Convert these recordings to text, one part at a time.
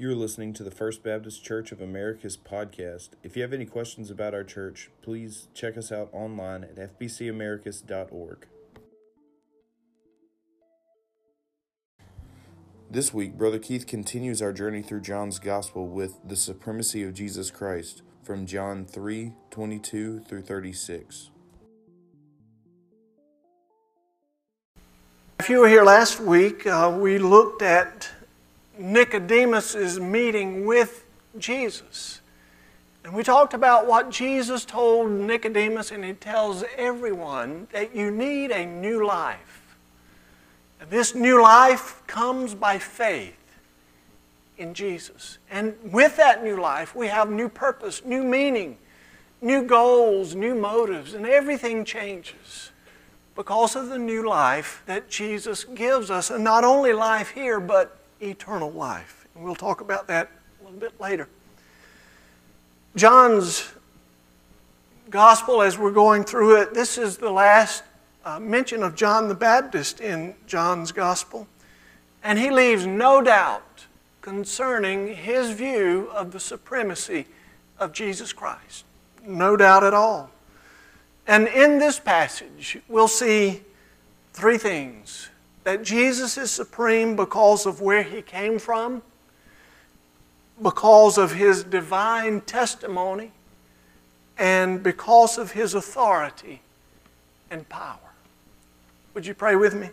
You're listening to the First Baptist Church of Americus podcast. If you have any questions about our church, please check us out online at fbcamericus.org. This week, Brother Keith continues our journey through John's Gospel with the supremacy of Jesus Christ from John 3 22 through 36. If you were here last week, uh, we looked at Nicodemus' is meeting with Jesus. And we talked about what Jesus told Nicodemus, and he tells everyone that you need a new life. And this new life comes by faith in Jesus. And with that new life, we have new purpose, new meaning, new goals, new motives, and everything changes because of the new life that Jesus gives us. And not only life here, but eternal life. And we'll talk about that a little bit later. John's gospel, as we're going through it, this is the last uh, mention of John the Baptist in John's gospel. And he leaves no doubt concerning his view of the supremacy of Jesus Christ. No doubt at all. And in this passage, we'll see three things that Jesus is supreme because of where he came from, because of his divine testimony, and because of his authority and power. Would you pray with me?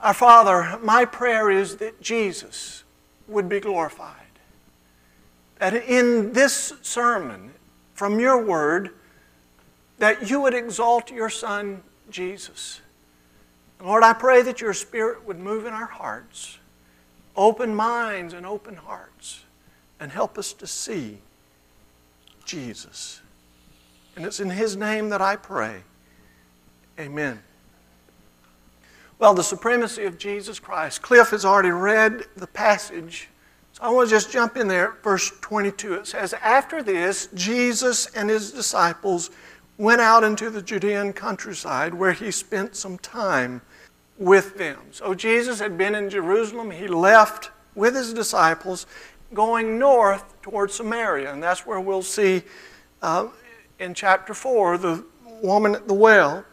Our Father, my prayer is that Jesus would be glorified. That in this sermon from your word, that you would exalt your Son, Jesus Lord, I pray that your Spirit would move in our hearts, open minds and open hearts, and help us to see Jesus. And it's in His name that I pray. Amen. Well, the supremacy of Jesus Christ. Cliff has already read the passage. So I want to just jump in there verse 22. It says, After this, Jesus and his disciples went out into the Judean countryside where he spent some time with them. So Jesus had been in Jerusalem. He left with his disciples going north towards Samaria. And that's where we'll see uh, in chapter 4 the woman at the well.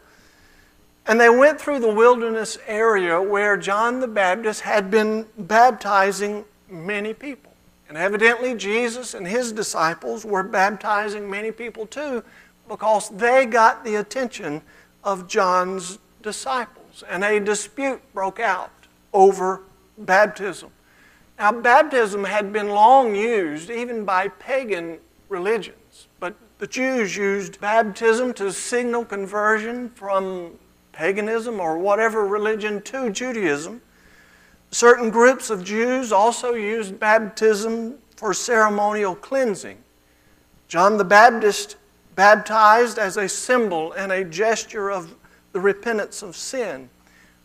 And they went through the wilderness area where John the Baptist had been baptizing many people. And evidently, Jesus and his disciples were baptizing many people too because they got the attention of John's disciples and a dispute broke out over baptism. Now, baptism had been long used even by pagan religions, but the Jews used baptism to signal conversion from paganism or whatever religion to Judaism. Certain groups of Jews also used baptism for ceremonial cleansing. John the Baptist baptized as a symbol and a gesture of the repentance of sin.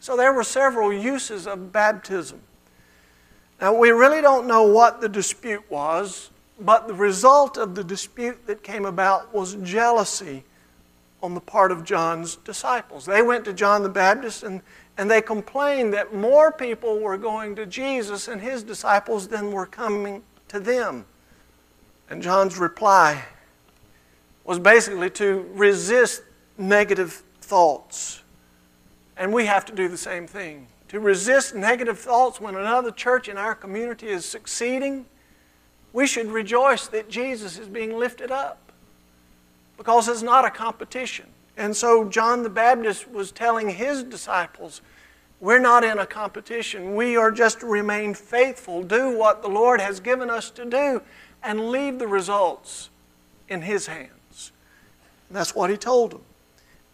So there were several uses of baptism. Now, we really don't know what the dispute was, but the result of the dispute that came about was jealousy on the part of John's disciples. They went to John the Baptist and, and they complained that more people were going to Jesus and his disciples than were coming to them. And John's reply was basically to resist negative thoughts. And we have to do the same thing. To resist negative thoughts when another church in our community is succeeding, we should rejoice that Jesus is being lifted up because it's not a competition. And so John the Baptist was telling his disciples, we're not in a competition. We are just to remain faithful, do what the Lord has given us to do, and leave the results in His hands. And that's what he told them.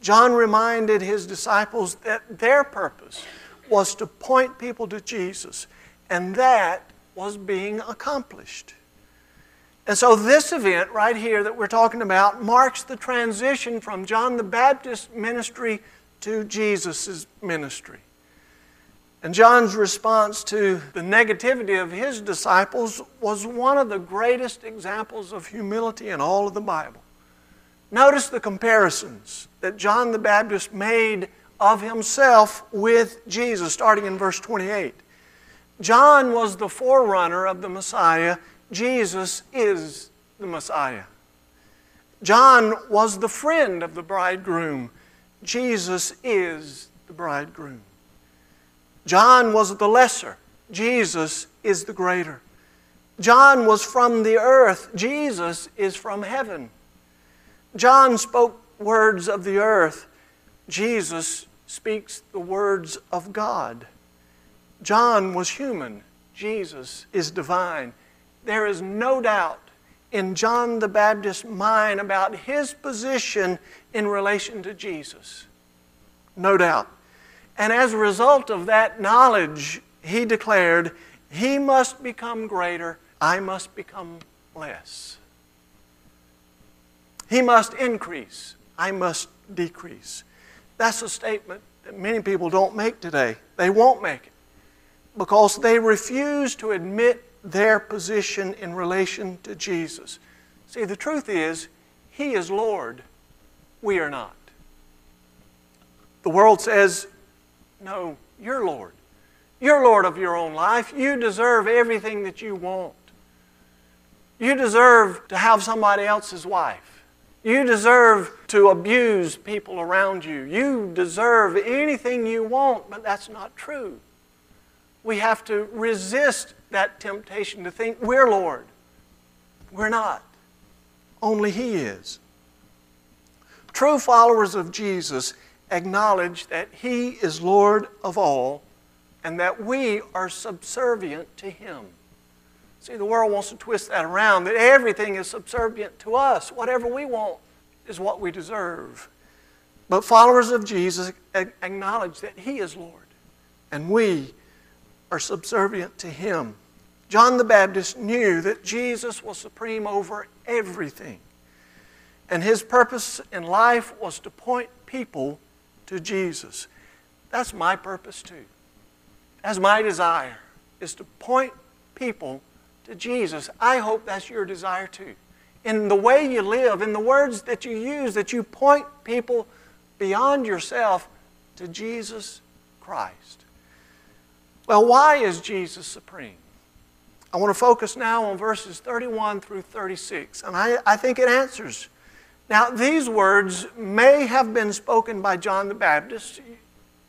John reminded his disciples that their purpose was to point people to Jesus, and that was being accomplished. And so, this event right here that we're talking about marks the transition from John the Baptist's ministry to Jesus' ministry. And John's response to the negativity of his disciples was one of the greatest examples of humility in all of the Bible. Notice the comparisons that John the Baptist made of himself with Jesus, starting in verse 28. John was the forerunner of the Messiah. Jesus is the Messiah. John was the friend of the bridegroom. Jesus is the bridegroom. John was the lesser. Jesus is the greater. John was from the earth. Jesus is from heaven. John spoke words of the earth. Jesus speaks the words of God. John was human. Jesus is divine. There is no doubt in John the Baptist's mind about his position in relation to Jesus. No doubt. And as a result of that knowledge, he declared, He must become greater, I must become less. He must increase, I must decrease. That's a statement that many people don't make today. They won't make it because they refuse to admit their position in relation to Jesus. See, the truth is, He is Lord, we are not. The world says, No, you're Lord. You're Lord of your own life. You deserve everything that you want. You deserve to have somebody else's wife. You deserve to abuse people around you. You deserve anything you want, but that's not true. We have to resist that temptation to think we're Lord. We're not. Only He is. True followers of Jesus acknowledge that He is Lord of all and that we are subservient to Him. See, the world wants to twist that around that everything is subservient to us. Whatever we want is what we deserve. But followers of Jesus acknowledge that He is Lord and we are subservient to Him. John the Baptist knew that Jesus was supreme over everything. And his purpose in life was to point people to Jesus. That's my purpose too. That's my desire, is to point people to Jesus. I hope that's your desire too. In the way you live, in the words that you use, that you point people beyond yourself to Jesus Christ. Well, why is Jesus supreme? I want to focus now on verses 31 through 36, and I, I think it answers. Now, these words may have been spoken by John the Baptist.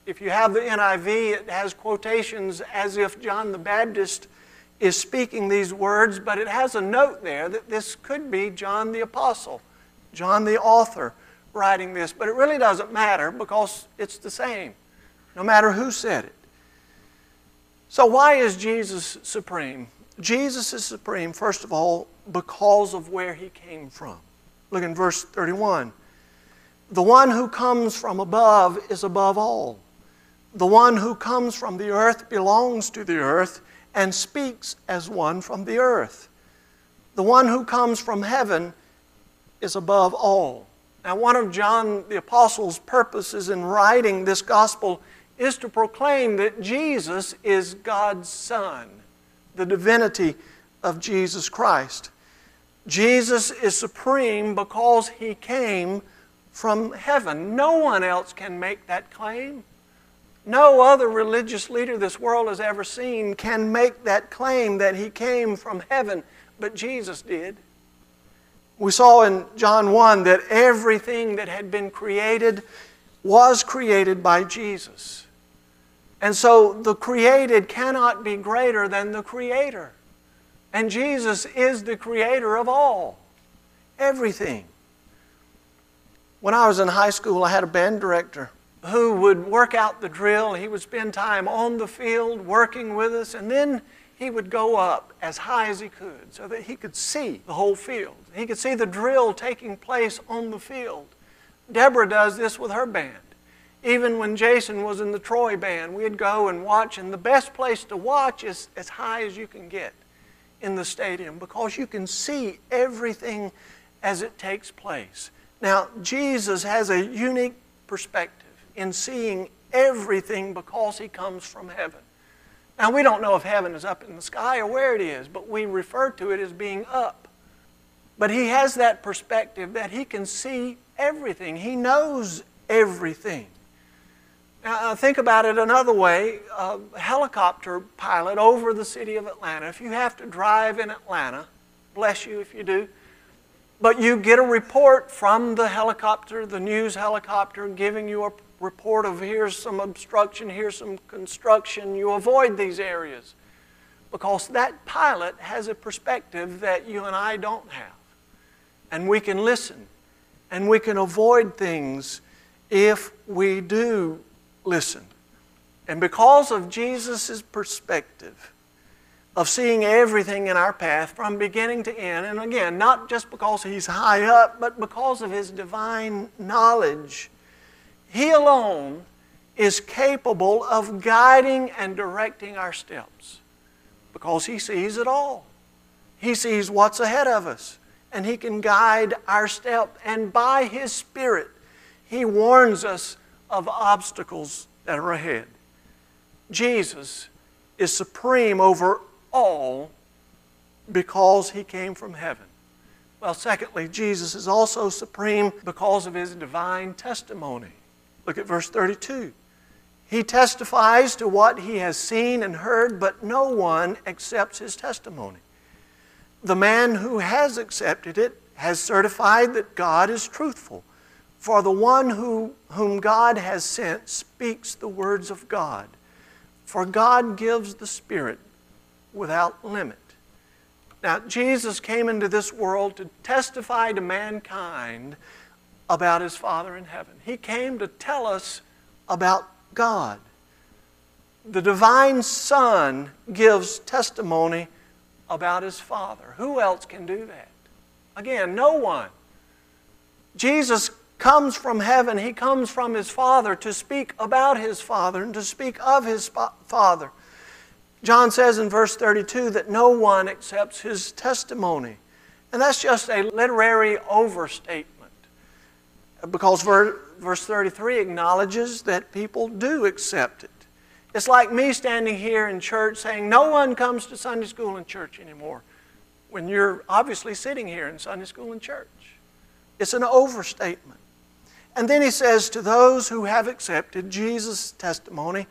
If you have the NIV, it has quotations as if John the Baptist is speaking these words, but it has a note there that this could be John the Apostle, John the author, writing this. But it really doesn't matter because it's the same, no matter who said it. So, why is Jesus supreme? Jesus is supreme, first of all, because of where he came from. Look in verse 31. The one who comes from above is above all. The one who comes from the earth belongs to the earth and speaks as one from the earth. The one who comes from heaven is above all. Now, one of John the Apostle's purposes in writing this gospel is to proclaim that Jesus is God's Son the divinity of Jesus Christ. Jesus is supreme because he came from heaven. No one else can make that claim. No other religious leader this world has ever seen can make that claim that he came from heaven, but Jesus did. We saw in John 1 that everything that had been created was created by Jesus. And so the created cannot be greater than the Creator. And Jesus is the Creator of all, everything. When I was in high school, I had a band director who would work out the drill. He would spend time on the field working with us, and then he would go up as high as he could so that he could see the whole field. He could see the drill taking place on the field. Deborah does this with her band. Even when Jason was in the Troy band, we'd go and watch, and the best place to watch is as high as you can get in the stadium because you can see everything as it takes place. Now, Jesus has a unique perspective in seeing everything because he comes from heaven. Now, we don't know if heaven is up in the sky or where it is, but we refer to it as being up. But he has that perspective that he can see everything, he knows everything. Now, uh, think about it another way. A helicopter pilot over the city of Atlanta, if you have to drive in Atlanta, bless you if you do, but you get a report from the helicopter, the news helicopter, giving you a report of here's some obstruction, here's some construction, you avoid these areas because that pilot has a perspective that you and I don't have. And we can listen and we can avoid things if we do listen. And because of Jesus' perspective of seeing everything in our path from beginning to end, and again, not just because he's high up, but because of his divine knowledge, he alone is capable of guiding and directing our steps because he sees it all. He sees what's ahead of us and he can guide our step. And by his Spirit, he warns us of obstacles that are ahead. Jesus is supreme over all because he came from heaven. Well, secondly, Jesus is also supreme because of his divine testimony. Look at verse 32. He testifies to what he has seen and heard, but no one accepts his testimony. The man who has accepted it has certified that God is truthful. For the one who, whom God has sent speaks the words of God. For God gives the Spirit without limit. Now, Jesus came into this world to testify to mankind about his Father in heaven. He came to tell us about God. The divine Son gives testimony about his Father. Who else can do that? Again, no one. Jesus comes from heaven, he comes from his Father to speak about his Father and to speak of his Father. John says in verse 32 that no one accepts his testimony. And that's just a literary overstatement because verse 33 acknowledges that people do accept it. It's like me standing here in church saying, No one comes to Sunday school and church anymore, when you're obviously sitting here in Sunday school and church. It's an overstatement. And then he says, To those who have accepted Jesus' testimony,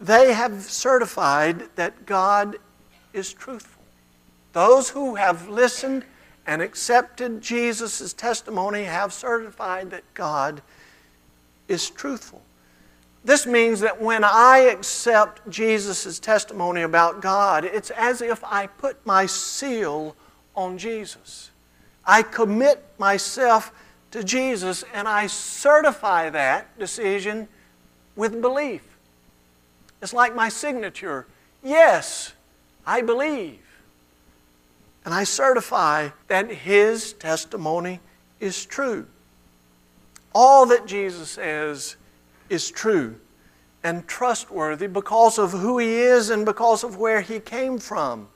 they have certified that God is truthful. Those who have listened and accepted Jesus' testimony have certified that God is truthful. This means that when I accept Jesus' testimony about God, it's as if I put my seal on Jesus. I commit myself to Jesus and I certify that decision with belief. It's like my signature. Yes, I believe. And I certify that his testimony is true. All that Jesus says is true and trustworthy because of who he is and because of where he came from.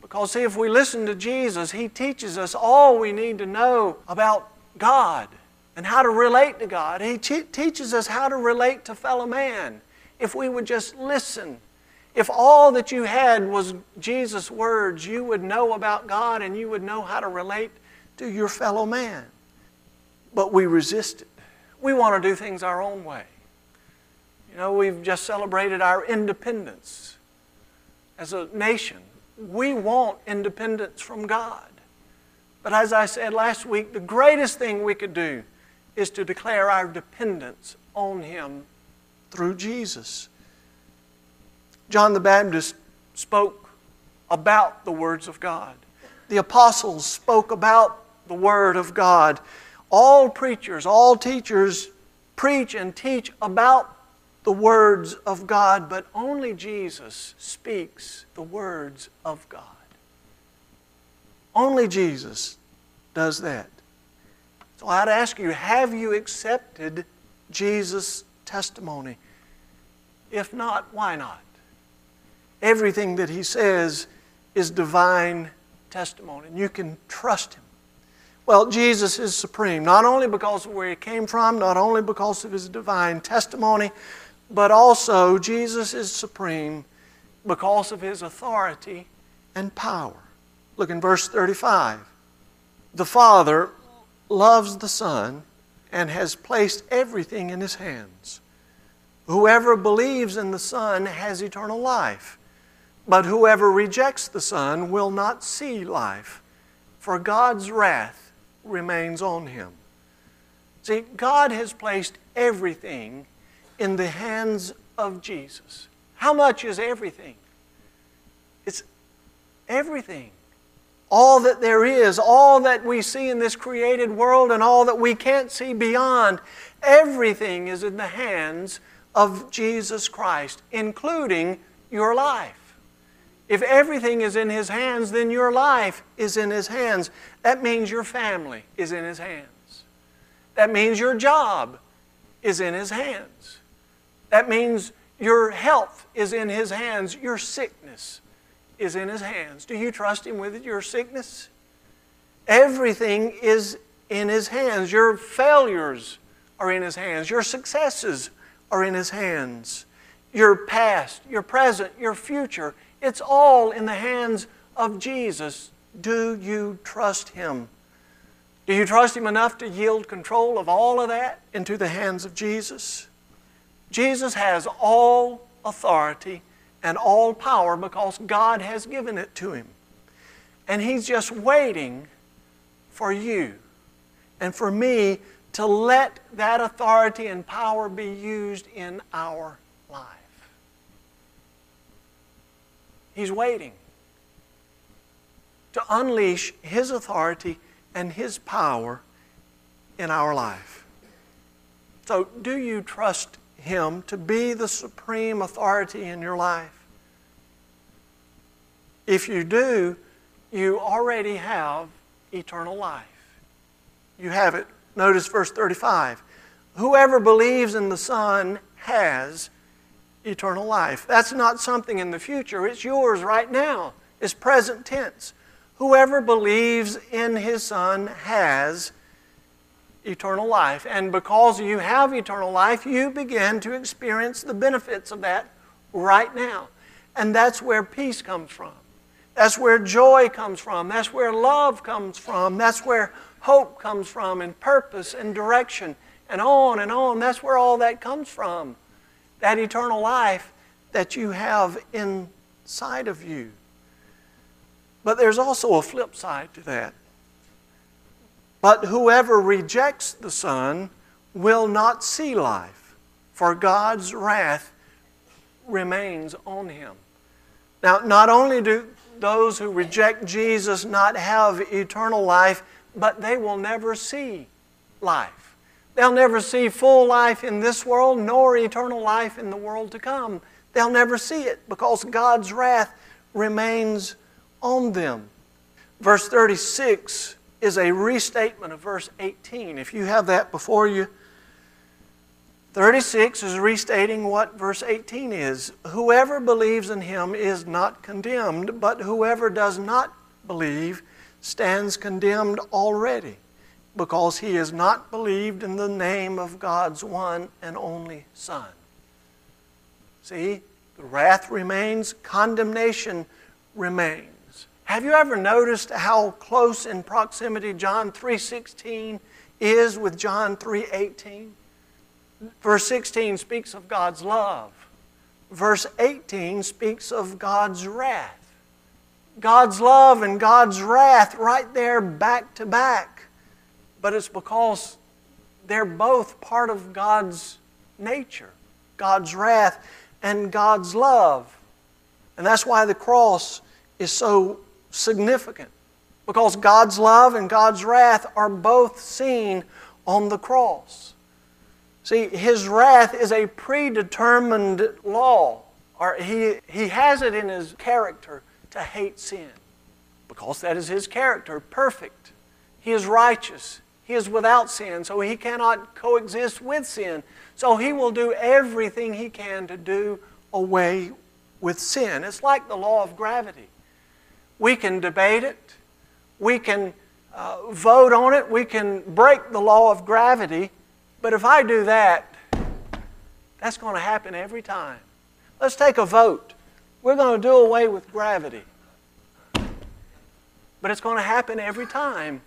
Because, see, if we listen to Jesus, he teaches us all we need to know about God and how to relate to God. He teaches us how to relate to fellow man if we would just listen. If all that you had was Jesus' words, you would know about God and you would know how to relate to your fellow man. But we resist it. We want to do things our own way. You know, we've just celebrated our independence as a nation. We want independence from God. But as I said last week, the greatest thing we could do is to declare our dependence on Him through Jesus. John the Baptist spoke about the words of God. The apostles spoke about the Word of God. All preachers, all teachers preach and teach about the words of God, but only Jesus speaks the words of God. Only Jesus does that. So I'd ask you have you accepted Jesus' testimony? If not, why not? Everything that he says is divine testimony, and you can trust him. Well, Jesus is supreme, not only because of where he came from, not only because of his divine testimony, but also Jesus is supreme because of his authority and power. Look in verse 35. The Father loves the Son and has placed everything in his hands. Whoever believes in the Son has eternal life, but whoever rejects the Son will not see life, for God's wrath remains on him. See, God has placed everything in the hands of Jesus. How much is everything? It's everything. All that there is, all that we see in this created world, and all that we can't see beyond, everything is in the hands of Jesus Christ, including your life. If everything is in His hands, then your life is in His hands. That means your family is in His hands. That means your job is in His hands. That means your health is in His hands. Your sickness is in His hands. Do you trust Him with your sickness? Everything is in His hands. Your failures are in His hands. Your successes are in His hands. Your past, your present, your future, it's all in the hands of Jesus. Do you trust Him? Do you trust Him enough to yield control of all of that into the hands of Jesus? Jesus has all authority and all power because God has given it to Him. And He's just waiting for you and for me to let that authority and power be used in our life. He's waiting to unleash His authority and His power in our life. So, do you trust Him to be the supreme authority in your life? If you do, you already have eternal life. You have it Notice verse 35. Whoever believes in the Son has eternal life. That's not something in the future, it's yours right now. It's present tense. Whoever believes in his Son has eternal life. And because you have eternal life, you begin to experience the benefits of that right now. And that's where peace comes from. That's where joy comes from. That's where love comes from. That's where hope comes from, and purpose and direction, and on and on. That's where all that comes from. That eternal life that you have inside of you. But there's also a flip side to that. But whoever rejects the Son will not see life, for God's wrath remains on him. Now, not only do those who reject Jesus not have eternal life, but they will never see life. They'll never see full life in this world nor eternal life in the world to come. They'll never see it because God's wrath remains on them. Verse 36 is a restatement of verse 18. If you have that before you, 36 is restating what verse 18 is. Whoever believes in him is not condemned, but whoever does not believe stands condemned already because he has not believed in the name of God's one and only Son. See, the wrath remains, condemnation remains. Have you ever noticed how close in proximity John 3:16 is with John 3:18? Verse 16 speaks of God's love. Verse 18 speaks of God's wrath. God's love and God's wrath right there back to back. But it's because they're both part of God's nature God's wrath and God's love. And that's why the cross is so significant. Because God's love and God's wrath are both seen on the cross. See, His wrath is a predetermined law, or He, he has it in His character to hate sin because that is his character, perfect. He is righteous. He is without sin, so he cannot coexist with sin. So he will do everything he can to do away with sin. It's like the law of gravity. We can debate it, we can uh, vote on it, we can break the law of gravity, but if I do that, that's going to happen every time. Let's take a vote. We're going to do away with gravity. But it's going to happen every time.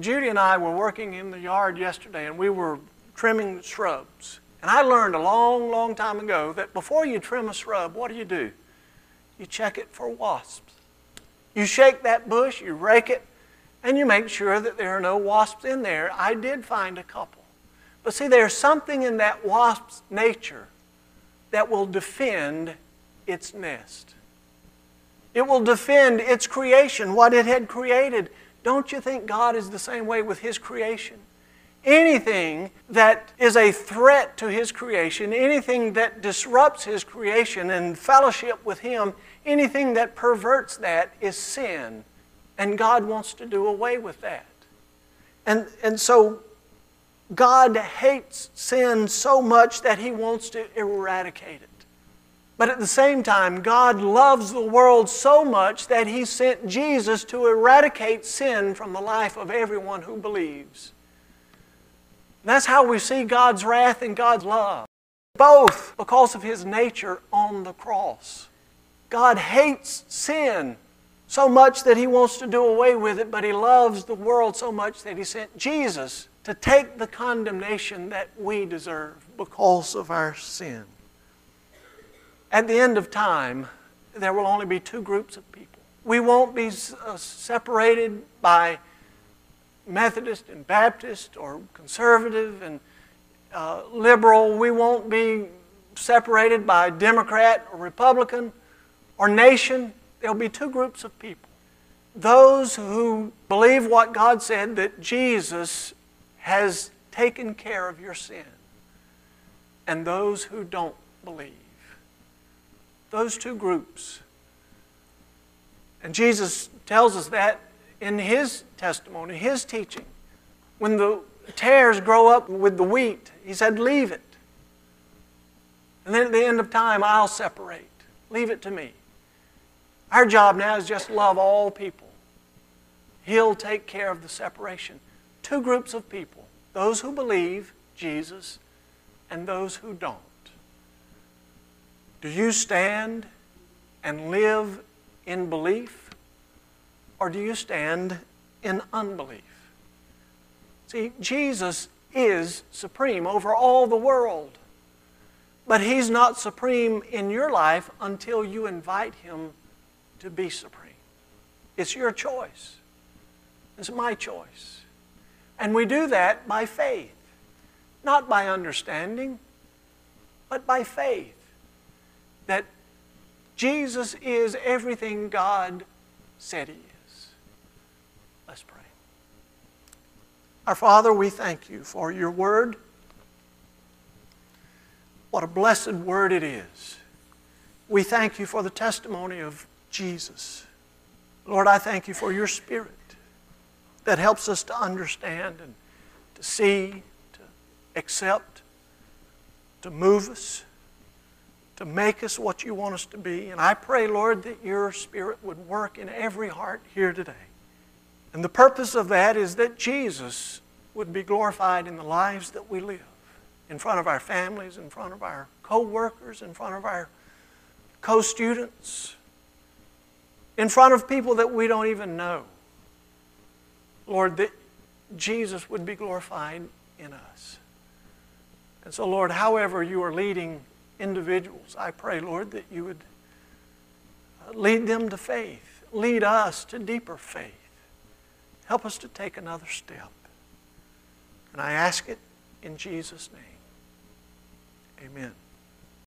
Judy and I were working in the yard yesterday and we were trimming shrubs. And I learned a long, long time ago that before you trim a shrub, what do you do? You check it for wasps. You shake that bush, you rake it, and you make sure that there are no wasps in there. I did find a couple. But see, there's something in that wasp's nature that will defend its nest. It will defend its creation, what it had created. Don't you think God is the same way with His creation? Anything that is a threat to His creation, anything that disrupts His creation and fellowship with Him, anything that perverts that is sin. And God wants to do away with that. And, and so God hates sin so much that He wants to eradicate it. But at the same time, God loves the world so much that He sent Jesus to eradicate sin from the life of everyone who believes. That's how we see God's wrath and God's love. Both because of His nature on the cross. God hates sin so much that He wants to do away with it, but He loves the world so much that He sent Jesus to take the condemnation that we deserve because of our sin. At the end of time, there will only be two groups of people. We won't be uh, separated by Methodist and Baptist or conservative and uh, liberal. We won't be separated by Democrat or Republican or nation. There'll be two groups of people. Those who believe what God said that Jesus has taken care of your sin, and those who don't believe. Those two groups. And Jesus tells us that in his testimony, his teaching. When the tares grow up with the wheat, he said, Leave it. And then at the end of time, I'll separate. Leave it to me. Our job now is just love all people. He'll take care of the separation. Two groups of people those who believe Jesus and those who don't. Do you stand and live in belief? or do you stand in unbelief? See, Jesus is supreme over all the world. But He's not supreme in your life until you invite Him to be supreme. It's your choice. It's my choice. And we do that by faith, not by understanding, but by faith that Jesus is everything God said He is. Let's pray. Our Father, we thank you for your word. What a blessed word it is. We thank you for the testimony of Jesus. Lord, I thank you for your spirit that helps us to understand and to see, to accept, to move us, to make us what you want us to be. And I pray, Lord, that your spirit would work in every heart here today. And the purpose of that is that Jesus would be glorified in the lives that we live, in front of our families, in front of our co workers, in front of our co students, in front of people that we don't even know. Lord, that Jesus would be glorified in us. And so, Lord, however you are leading individuals, I pray, Lord, that you would uh, lead them to faith, lead us to deeper faith. Help us to take another step. And I ask it in Jesus' name. Amen.